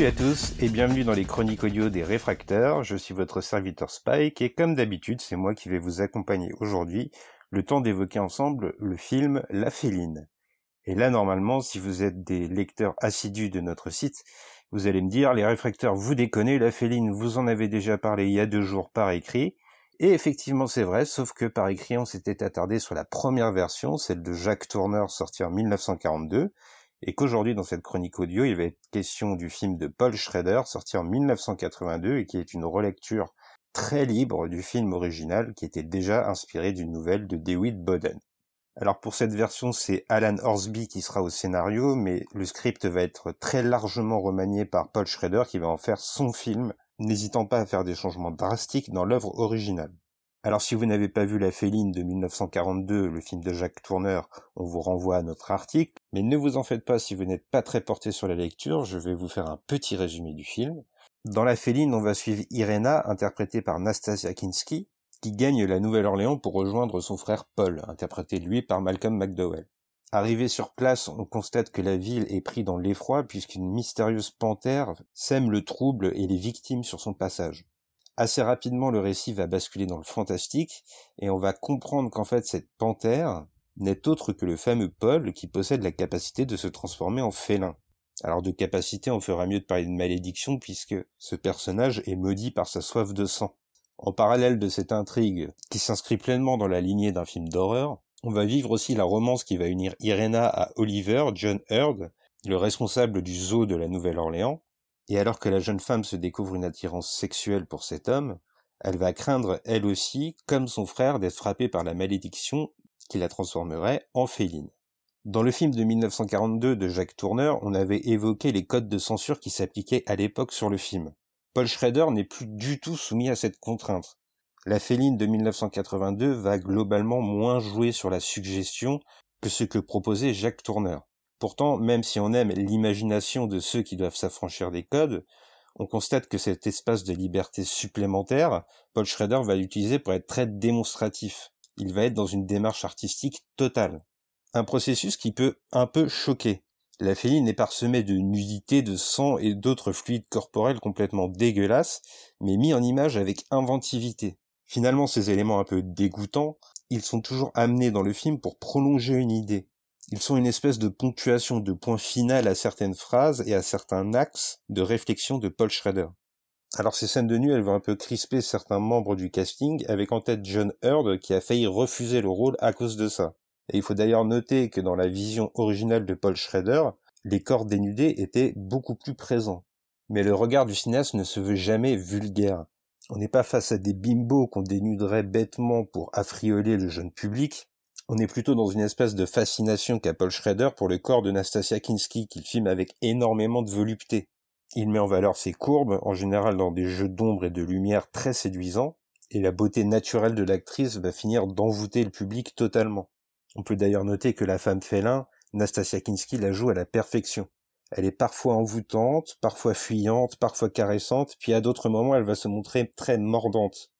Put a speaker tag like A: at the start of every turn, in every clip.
A: Salut à tous et bienvenue dans les chroniques audio des réfracteurs. Je suis votre serviteur Spike et comme d'habitude, c'est moi qui vais vous accompagner aujourd'hui le temps d'évoquer ensemble le film La Féline. Et là, normalement, si vous êtes des lecteurs assidus de notre site, vous allez me dire, les réfracteurs, vous déconnez, La Féline, vous en avez déjà parlé il y a deux jours par écrit. Et effectivement, c'est vrai, sauf que par écrit, on s'était attardé sur la première version, celle de Jacques Tourneur sortie en 1942, et qu'aujourd'hui, dans cette chronique audio, il va être question du film de Paul Schrader, sorti en 1982, et qui est une relecture très libre du film original, qui était déjà inspiré d'une nouvelle de David Boden. Alors pour cette version, c'est Alan Horsby qui sera au scénario, mais le script va être très largement remanié par Paul Schrader, qui va en faire son film, n'hésitant pas à faire des changements drastiques dans l'œuvre originale. Alors si vous n'avez pas vu La Féline de 1942, le film de Jacques Tourneur, on vous renvoie à notre article, mais ne vous en faites pas si vous n'êtes pas très porté sur la lecture, je vais vous faire un petit résumé du film. Dans La Féline, on va suivre Irena, interprétée par Nastasia Kinski, qui gagne la Nouvelle-Orléans pour rejoindre son frère Paul, interprété lui par Malcolm McDowell. Arrivé sur place, on constate que la ville est prise dans l'effroi puisqu'une mystérieuse panthère sème le trouble et les victimes sur son passage. Assez rapidement, le récit va basculer dans le fantastique et on va comprendre qu'en fait cette panthère n'est autre que le fameux Paul qui possède la capacité de se transformer en félin. Alors de capacité, on fera mieux de parler de malédiction puisque ce personnage est maudit par sa soif de sang. En parallèle de cette intrigue, qui s'inscrit pleinement dans la lignée d'un film d'horreur, on va vivre aussi la romance qui va unir Irena à Oliver, John Hurd, le responsable du zoo de la Nouvelle-Orléans, et alors que la jeune femme se découvre une attirance sexuelle pour cet homme, elle va craindre elle aussi, comme son frère, d'être frappée par la malédiction qui la transformerait en féline. Dans le film de 1942 de Jacques Tourneur, on avait évoqué les codes de censure qui s'appliquaient à l'époque sur le film. Paul Schrader n'est plus du tout soumis à cette contrainte. La Féline de 1982 va globalement moins jouer sur la suggestion que ce que proposait Jacques Tourneur. Pourtant, même si on aime l'imagination de ceux qui doivent s'affranchir des codes, on constate que cet espace de liberté supplémentaire, Paul Schrader va l'utiliser pour être très démonstratif. Il va être dans une démarche artistique totale. Un processus qui peut un peu choquer. La féline est parsemée de nudité, de sang et d'autres fluides corporels complètement dégueulasses, mais mis en image avec inventivité. Finalement, ces éléments un peu dégoûtants, ils sont toujours amenés dans le film pour prolonger une idée. Ils sont une espèce de ponctuation de point final à certaines phrases et à certains axes de réflexion de Paul Schrader. Alors ces scènes de nu, elles vont un peu crisper certains membres du casting, avec en tête John Hurd qui a failli refuser le rôle à cause de ça. Et il faut d'ailleurs noter que dans la vision originale de Paul Schrader, les corps dénudés étaient beaucoup plus présents. Mais le regard du cinéaste ne se veut jamais vulgaire. On n'est pas face à des bimbos qu'on dénuderait bêtement pour affrioler le jeune public. On est plutôt dans une espèce de fascination qu'a Paul Schrader pour le corps de Nastasia Kinski qu'il filme avec énormément de volupté. Il met en valeur ses courbes, en général dans des jeux d'ombre et de lumière très séduisants, et la beauté naturelle de l'actrice va finir d'envoûter le public totalement. On peut d'ailleurs noter que la femme félin, Nastasia Kinski la joue à la perfection. Elle est parfois envoûtante, parfois fuyante, parfois caressante, puis à d'autres moments elle va se montrer très mordante.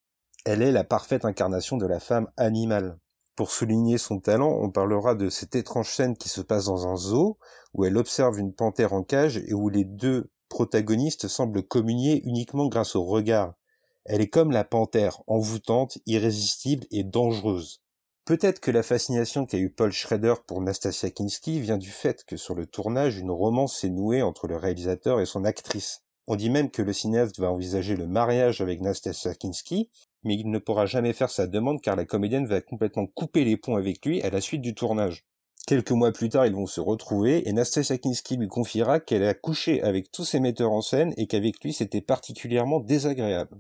A: Elle est la parfaite incarnation de la femme animale. Pour souligner son talent, on parlera de cette étrange scène qui se passe dans un zoo, où elle observe une panthère en cage et où les deux protagonistes semblent communier uniquement grâce au regard. Elle est comme la panthère, envoûtante, irrésistible et dangereuse. Peut-être que la fascination qu'a eu Paul Schrader pour Nastasia Kinski vient du fait que sur le tournage, une romance s'est nouée entre le réalisateur et son actrice. On dit même que le cinéaste va envisager le mariage avec Nastasia Kinski, mais il ne pourra jamais faire sa demande car la comédienne va complètement couper les ponts avec lui à la suite du tournage. Quelques mois plus tard, ils vont se retrouver et Nastasia Kinski lui confiera qu'elle a couché avec tous ses metteurs en scène et qu'avec lui c'était particulièrement désagréable.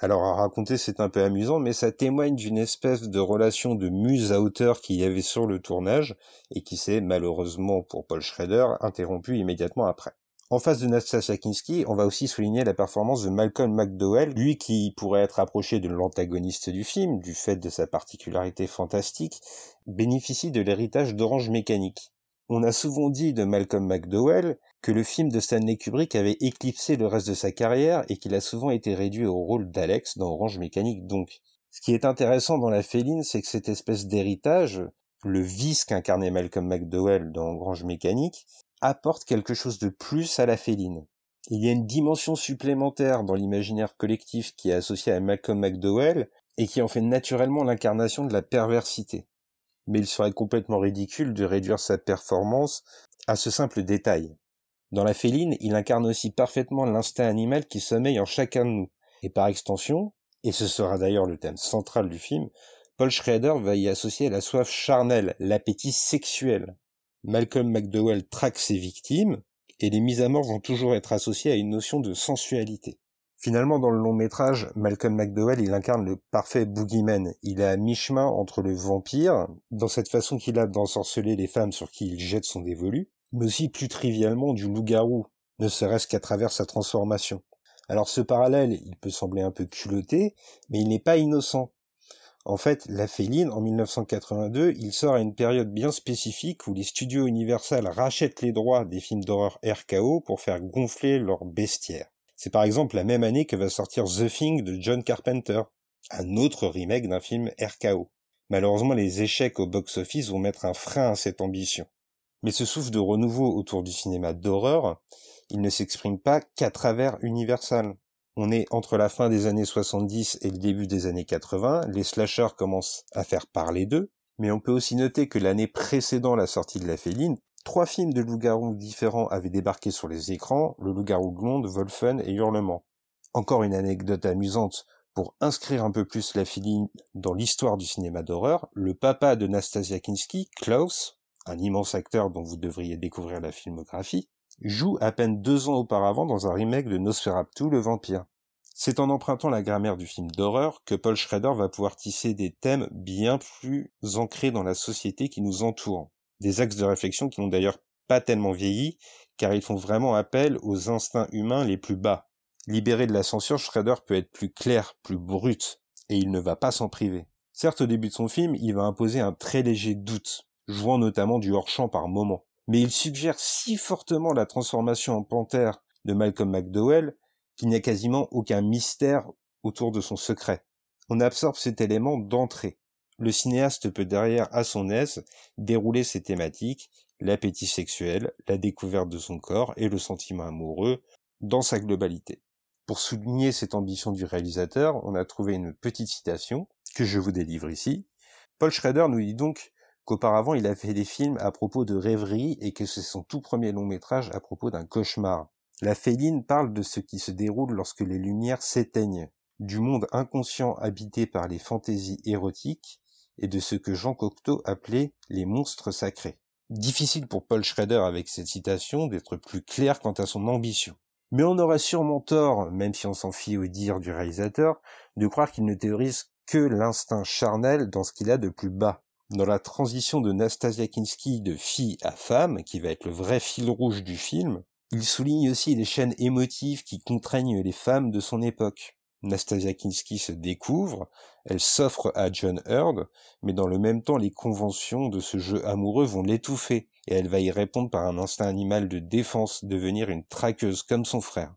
A: Alors à raconter c'est un peu amusant, mais ça témoigne d'une espèce de relation de muse à hauteur qu'il y avait sur le tournage et qui s'est malheureusement pour Paul Schrader interrompu immédiatement après. En face de Nastasia Kinski, on va aussi souligner la performance de Malcolm McDowell, lui qui pourrait être approché de l'antagoniste du film, du fait de sa particularité fantastique, bénéficie de l'héritage d'Orange Mécanique. On a souvent dit de Malcolm McDowell que le film de Stanley Kubrick avait éclipsé le reste de sa carrière et qu'il a souvent été réduit au rôle d'Alex dans Orange Mécanique donc. Ce qui est intéressant dans la féline, c'est que cette espèce d'héritage, le vice qu'incarnait Malcolm McDowell dans Orange Mécanique, apporte quelque chose de plus à la féline. Il y a une dimension supplémentaire dans l'imaginaire collectif qui est associée à Malcolm McDowell et qui en fait naturellement l'incarnation de la perversité. Mais il serait complètement ridicule de réduire sa performance à ce simple détail. Dans la féline, il incarne aussi parfaitement l'instinct animal qui sommeille en chacun de nous. Et par extension, et ce sera d'ailleurs le thème central du film, Paul Schrader va y associer la soif charnelle, l'appétit sexuel. Malcolm McDowell traque ses victimes, et les mises à mort vont toujours être associées à une notion de sensualité. Finalement, dans le long métrage, Malcolm McDowell, il incarne le parfait boogeyman. Il est à mi-chemin entre le vampire, dans cette façon qu'il a d'ensorceler les femmes sur qui il jette son dévolu, mais aussi plus trivialement du loup-garou, ne serait-ce qu'à travers sa transformation. Alors ce parallèle, il peut sembler un peu culotté, mais il n'est pas innocent. En fait, La Féline, en 1982, il sort à une période bien spécifique où les studios Universal rachètent les droits des films d'horreur RKO pour faire gonfler leur bestiaire. C'est par exemple la même année que va sortir The Thing de John Carpenter, un autre remake d'un film RKO. Malheureusement, les échecs au box-office vont mettre un frein à cette ambition. Mais ce souffle de renouveau autour du cinéma d'horreur, il ne s'exprime pas qu'à travers Universal. On est entre la fin des années 70 et le début des années 80, les slashers commencent à faire parler d'eux, mais on peut aussi noter que l'année précédant la sortie de La Féline, trois films de loup-garou différents avaient débarqué sur les écrans, Le loup-garou blonde, Wolfen et Hurlement. Encore une anecdote amusante, pour inscrire un peu plus La Féline dans l'histoire du cinéma d'horreur, le papa de Nastasia Kinski, Klaus, un immense acteur dont vous devriez découvrir la filmographie, joue à peine deux ans auparavant dans un remake de Nosferatu le vampire. C'est en empruntant la grammaire du film d'horreur que Paul Schrader va pouvoir tisser des thèmes bien plus ancrés dans la société qui nous entoure. Des axes de réflexion qui n'ont d'ailleurs pas tellement vieilli, car ils font vraiment appel aux instincts humains les plus bas. Libéré de la censure, Schrader peut être plus clair, plus brut, et il ne va pas s'en priver. Certes, au début de son film, il va imposer un très léger doute, jouant notamment du hors-champ par moments mais il suggère si fortement la transformation en panthère de Malcolm McDowell qu'il n'y a quasiment aucun mystère autour de son secret. On absorbe cet élément d'entrée. Le cinéaste peut derrière, à son aise, dérouler ses thématiques, l'appétit sexuel, la découverte de son corps et le sentiment amoureux, dans sa globalité. Pour souligner cette ambition du réalisateur, on a trouvé une petite citation que je vous délivre ici. Paul Schrader nous dit donc qu'auparavant il a fait des films à propos de rêverie et que c'est son tout premier long métrage à propos d'un cauchemar. La féline parle de ce qui se déroule lorsque les lumières s'éteignent, du monde inconscient habité par les fantaisies érotiques et de ce que Jean Cocteau appelait les monstres sacrés. Difficile pour Paul Schrader avec cette citation d'être plus clair quant à son ambition. Mais on aurait sûrement tort, même si on s'en fie au dire du réalisateur, de croire qu'il ne théorise que l'instinct charnel dans ce qu'il a de plus bas dans la transition de Nastasia Kinski de fille à femme, qui va être le vrai fil rouge du film, il souligne aussi les chaînes émotives qui contraignent les femmes de son époque. Nastasia Kinski se découvre, elle s'offre à John Hurd, mais dans le même temps les conventions de ce jeu amoureux vont l'étouffer, et elle va y répondre par un instinct animal de défense, devenir une traqueuse comme son frère.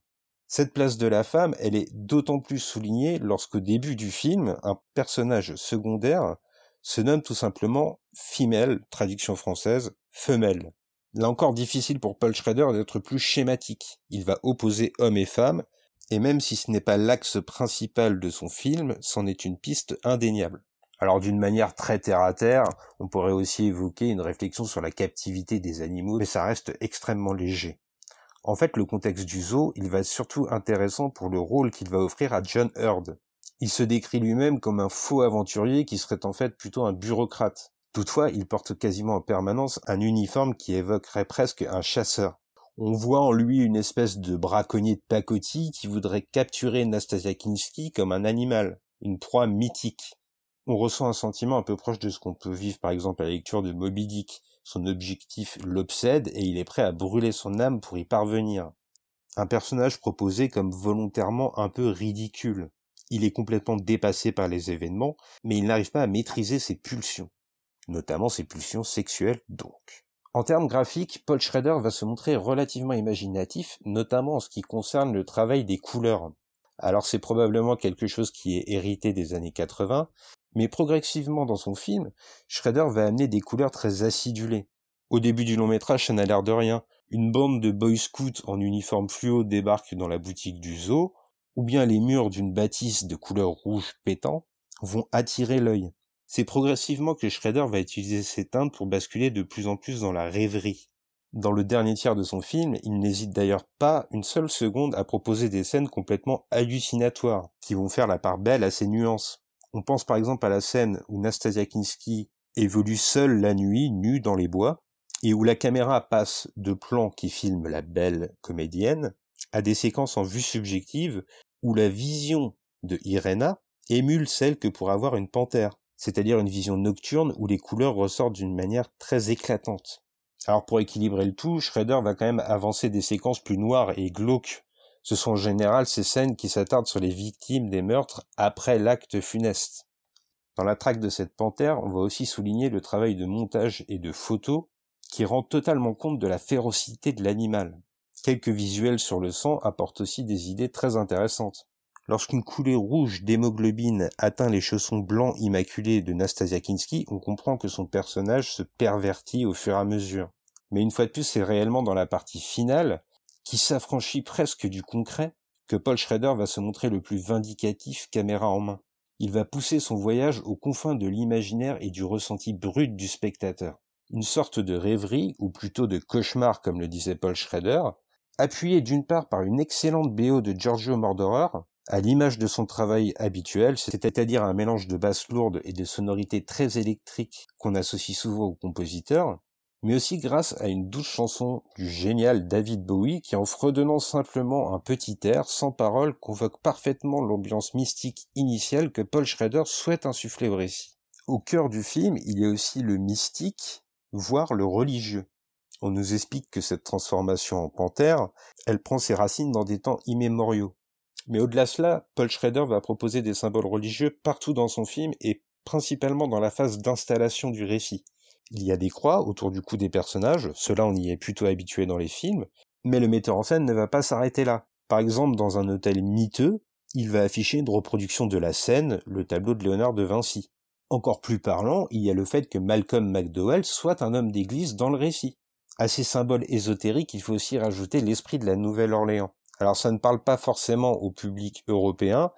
A: Cette place de la femme, elle est d'autant plus soulignée lorsqu'au début du film, un personnage secondaire se nomme tout simplement femelle, traduction française, femelle. Là encore difficile pour Paul Schrader d'être plus schématique. Il va opposer homme et femme, et même si ce n'est pas l'axe principal de son film, c'en est une piste indéniable. Alors d'une manière très terre à terre, on pourrait aussi évoquer une réflexion sur la captivité des animaux, mais ça reste extrêmement léger. En fait, le contexte du zoo, il va surtout intéressant pour le rôle qu'il va offrir à John Hurd, il se décrit lui-même comme un faux aventurier qui serait en fait plutôt un bureaucrate. Toutefois, il porte quasiment en permanence un uniforme qui évoquerait presque un chasseur. On voit en lui une espèce de braconnier de pacotille qui voudrait capturer Nastasia Kinski comme un animal, une proie mythique. On ressent un sentiment un peu proche de ce qu'on peut vivre par exemple à la lecture de Moby Dick. Son objectif l'obsède et il est prêt à brûler son âme pour y parvenir. Un personnage proposé comme volontairement un peu ridicule. Il est complètement dépassé par les événements, mais il n'arrive pas à maîtriser ses pulsions, notamment ses pulsions sexuelles donc. En termes graphiques, Paul Schrader va se montrer relativement imaginatif, notamment en ce qui concerne le travail des couleurs. Alors c'est probablement quelque chose qui est hérité des années 80, mais progressivement dans son film, Schrader va amener des couleurs très acidulées. Au début du long métrage, ça n'a l'air de rien. une bande de boy scouts en uniforme fluo débarque dans la boutique du zoo, ou bien les murs d'une bâtisse de couleur rouge pétant vont attirer l'œil. C'est progressivement que Schrader va utiliser ces teintes pour basculer de plus en plus dans la rêverie. Dans le dernier tiers de son film, il n'hésite d'ailleurs pas une seule seconde à proposer des scènes complètement hallucinatoires, qui vont faire la part belle à ses nuances. On pense par exemple à la scène où Nastasia Kinski évolue seule la nuit, nue dans les bois, et où la caméra passe de plans qui filment la belle comédienne à des séquences en vue subjective où la vision de Irena émule celle que pourrait avoir une panthère, c'est-à-dire une vision nocturne où les couleurs ressortent d'une manière très éclatante. Alors pour équilibrer le tout, Schrader va quand même avancer des séquences plus noires et glauques. Ce sont en général ces scènes qui s'attardent sur les victimes des meurtres après l'acte funeste. Dans la traque de cette panthère, on va aussi souligner le travail de montage et de photo qui rend totalement compte de la férocité de l'animal. Quelques visuels sur le sang apportent aussi des idées très intéressantes. Lorsqu'une coulée rouge d'hémoglobine atteint les chaussons blancs immaculés de Nastasia Kinski, on comprend que son personnage se pervertit au fur et à mesure. Mais une fois de plus, c'est réellement dans la partie finale, qui s'affranchit presque du concret, que Paul Schrader va se montrer le plus vindicatif caméra en main. Il va pousser son voyage aux confins de l'imaginaire et du ressenti brut du spectateur une sorte de rêverie, ou plutôt de cauchemar comme le disait Paul Schrader, appuyé d'une part par une excellente BO de Giorgio Moroder, à l'image de son travail habituel, c'est-à-dire un mélange de basses lourdes et de sonorités très électriques qu'on associe souvent aux compositeurs, mais aussi grâce à une douce chanson du génial David Bowie qui en fredonnant simplement un petit air sans parole convoque parfaitement l'ambiance mystique initiale que Paul Schrader souhaite insuffler au récit. Au cœur du film, il y a aussi le mystique voire le religieux. On nous explique que cette transformation en panthère, elle prend ses racines dans des temps immémoriaux. Mais au-delà de cela, Paul Schrader va proposer des symboles religieux partout dans son film et principalement dans la phase d'installation du récit. Il y a des croix autour du cou des personnages, cela on y est plutôt habitué dans les films, mais le metteur en scène ne va pas s'arrêter là. Par exemple, dans un hôtel miteux, il va afficher une reproduction de la scène, le tableau de Léonard de Vinci. Encore plus parlant, il y a le fait que Malcolm McDowell soit un homme d'église dans le récit. À ces symboles ésotériques, il faut aussi rajouter l'esprit de la Nouvelle-Orléans. Alors ça ne parle pas forcément au public européen,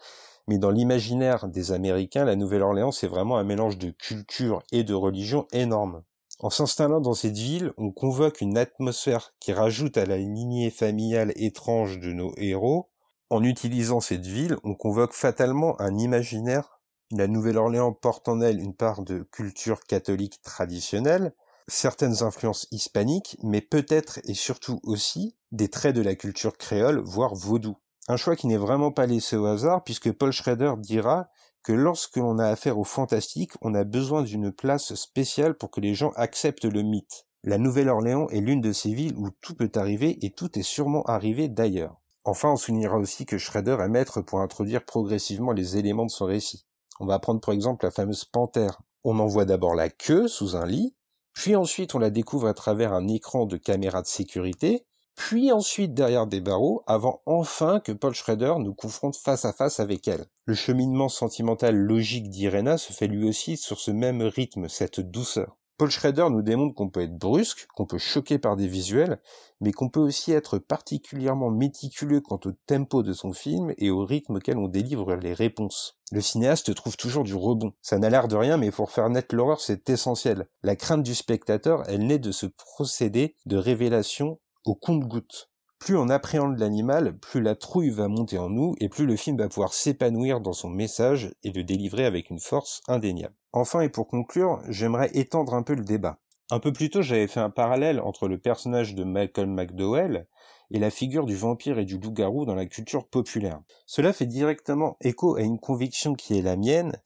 A: mais dans l'imaginaire des Américains, la Nouvelle-Orléans, c'est vraiment un mélange de culture et de religion énorme. En s'installant dans cette ville, on convoque une atmosphère qui rajoute à la lignée familiale étrange de nos héros. En utilisant cette ville, on convoque fatalement un imaginaire la Nouvelle-Orléans porte en elle une part de culture catholique traditionnelle, certaines influences hispaniques, mais peut-être et surtout aussi des traits de la culture créole, voire vaudou. Un choix qui n'est vraiment pas laissé au hasard, puisque Paul Schrader dira que lorsque l'on a affaire au fantastique, on a besoin d'une place spéciale pour que les gens acceptent le mythe. La Nouvelle-Orléans est l'une de ces villes où tout peut arriver et tout est sûrement arrivé d'ailleurs. Enfin, on soulignera aussi que Schrader est maître pour introduire progressivement les éléments de son récit. On va prendre pour exemple la fameuse panthère. On en voit d'abord la queue sous un lit, puis ensuite on la découvre à travers un écran de caméra de sécurité, puis ensuite derrière des barreaux, avant enfin que Paul Schrader nous confronte face à face avec elle. Le cheminement sentimental logique d'Irena se fait lui aussi sur ce même rythme, cette douceur. Paul Schrader nous démontre qu'on peut être brusque, qu'on peut choquer par des visuels, mais qu'on peut aussi être particulièrement méticuleux quant au tempo de son film et au rythme auquel on délivre les réponses. Le cinéaste trouve toujours du rebond. Ça n'a l'air de rien, mais pour faire naître l'horreur, c'est essentiel. La crainte du spectateur, elle naît de ce procédé de révélation au compte-goutte. Plus on appréhende l'animal, plus la trouille va monter en nous et plus le film va pouvoir s'épanouir dans son message et le délivrer avec une force indéniable. Enfin et pour conclure, j'aimerais étendre un peu le débat. Un peu plus tôt, j'avais fait un parallèle entre le personnage de Malcolm McDowell et la figure du vampire et du loup-garou dans la culture populaire. Cela fait directement écho à une conviction qui est la mienne,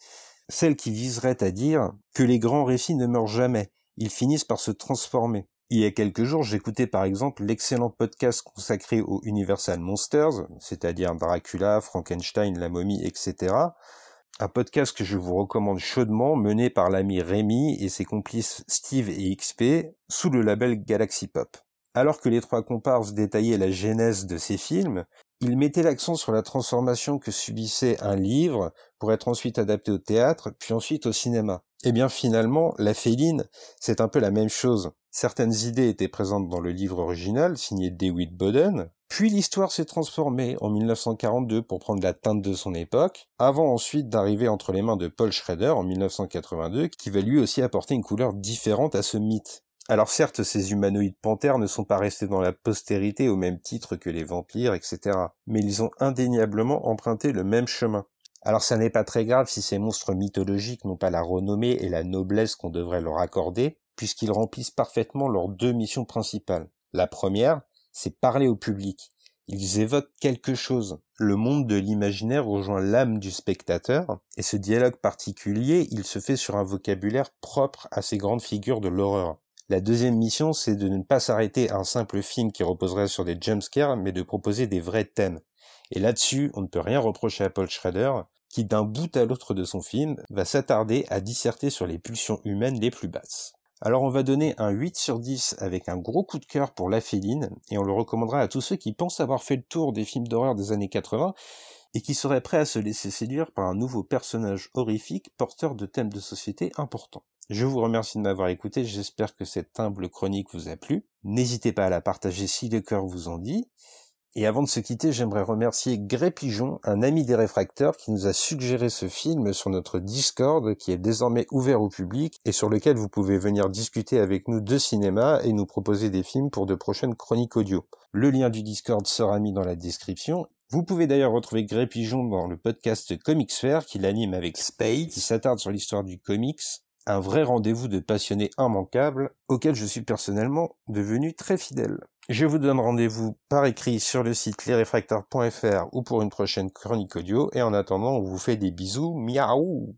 A: celle qui viserait à dire que les grands récits ne meurent jamais, ils finissent par se transformer. Il y a quelques jours, j'écoutais par exemple l'excellent podcast consacré aux Universal Monsters, c'est-à-dire Dracula, Frankenstein, la momie, etc. Un podcast que je vous recommande chaudement, mené par l'ami Rémi et ses complices Steve et XP, sous le label Galaxy Pop. Alors que les trois comparses détaillaient la genèse de ces films, Il mettait l'accent sur la transformation que subissait un livre pour être ensuite adapté au théâtre, puis ensuite au cinéma. Eh bien finalement, La Féline, c'est un peu la même chose. Certaines idées étaient présentes dans le livre original, signé David Boden, puis l'histoire s'est transformée en 1942 pour prendre la teinte de son époque, avant ensuite d'arriver entre les mains de Paul Schrader en 1982, qui va lui aussi apporter une couleur différente à ce mythe. Alors certes, ces humanoïdes panthères ne sont pas restés dans la postérité au même titre que les vampires, etc. Mais ils ont indéniablement emprunté le même chemin. Alors ça n'est pas très grave si ces monstres mythologiques n'ont pas la renommée et la noblesse qu'on devrait leur accorder, puisqu'ils remplissent parfaitement leurs deux missions principales. La première, c'est parler au public. Ils évoquent quelque chose. Le monde de l'imaginaire rejoint l'âme du spectateur, et ce dialogue particulier, il se fait sur un vocabulaire propre à ces grandes figures de l'horreur. La deuxième mission, c'est de ne pas s'arrêter à un simple film qui reposerait sur des jumpscares, mais de proposer des vrais thèmes. Et là-dessus, on ne peut rien reprocher à Paul Schrader, qui d'un bout à l'autre de son film va s'attarder à disserter sur les pulsions humaines les plus basses. Alors on va donner un 8 sur 10 avec un gros coup de cœur pour La Féline, et on le recommandera à tous ceux qui pensent avoir fait le tour des films d'horreur des années 80 et qui seraient prêts à se laisser séduire par un nouveau personnage horrifique porteur de thèmes de société importants. Je vous remercie de m'avoir écouté, j'espère que cette humble chronique vous a plu. N'hésitez pas à la partager si le cœur vous en dit, et avant de se quitter, j'aimerais remercier Gré Pigeon, un ami des réfracteurs, qui nous a suggéré ce film sur notre Discord, qui est désormais ouvert au public, et sur lequel vous pouvez venir discuter avec nous de cinéma et nous proposer des films pour de prochaines chroniques audio. Le lien du Discord sera mis dans la description. Vous pouvez d'ailleurs retrouver Gré Pigeon dans le podcast Comics Fair, qu'il anime avec Spade, qui s'attarde sur l'histoire du comics, un vrai rendez-vous de passionnés immanquables, auquel je suis personnellement devenu très fidèle. Je vous donne rendez-vous par écrit sur le site lesrefracteurs.fr ou pour une prochaine chronique audio, et en attendant, on vous fait des bisous, miaou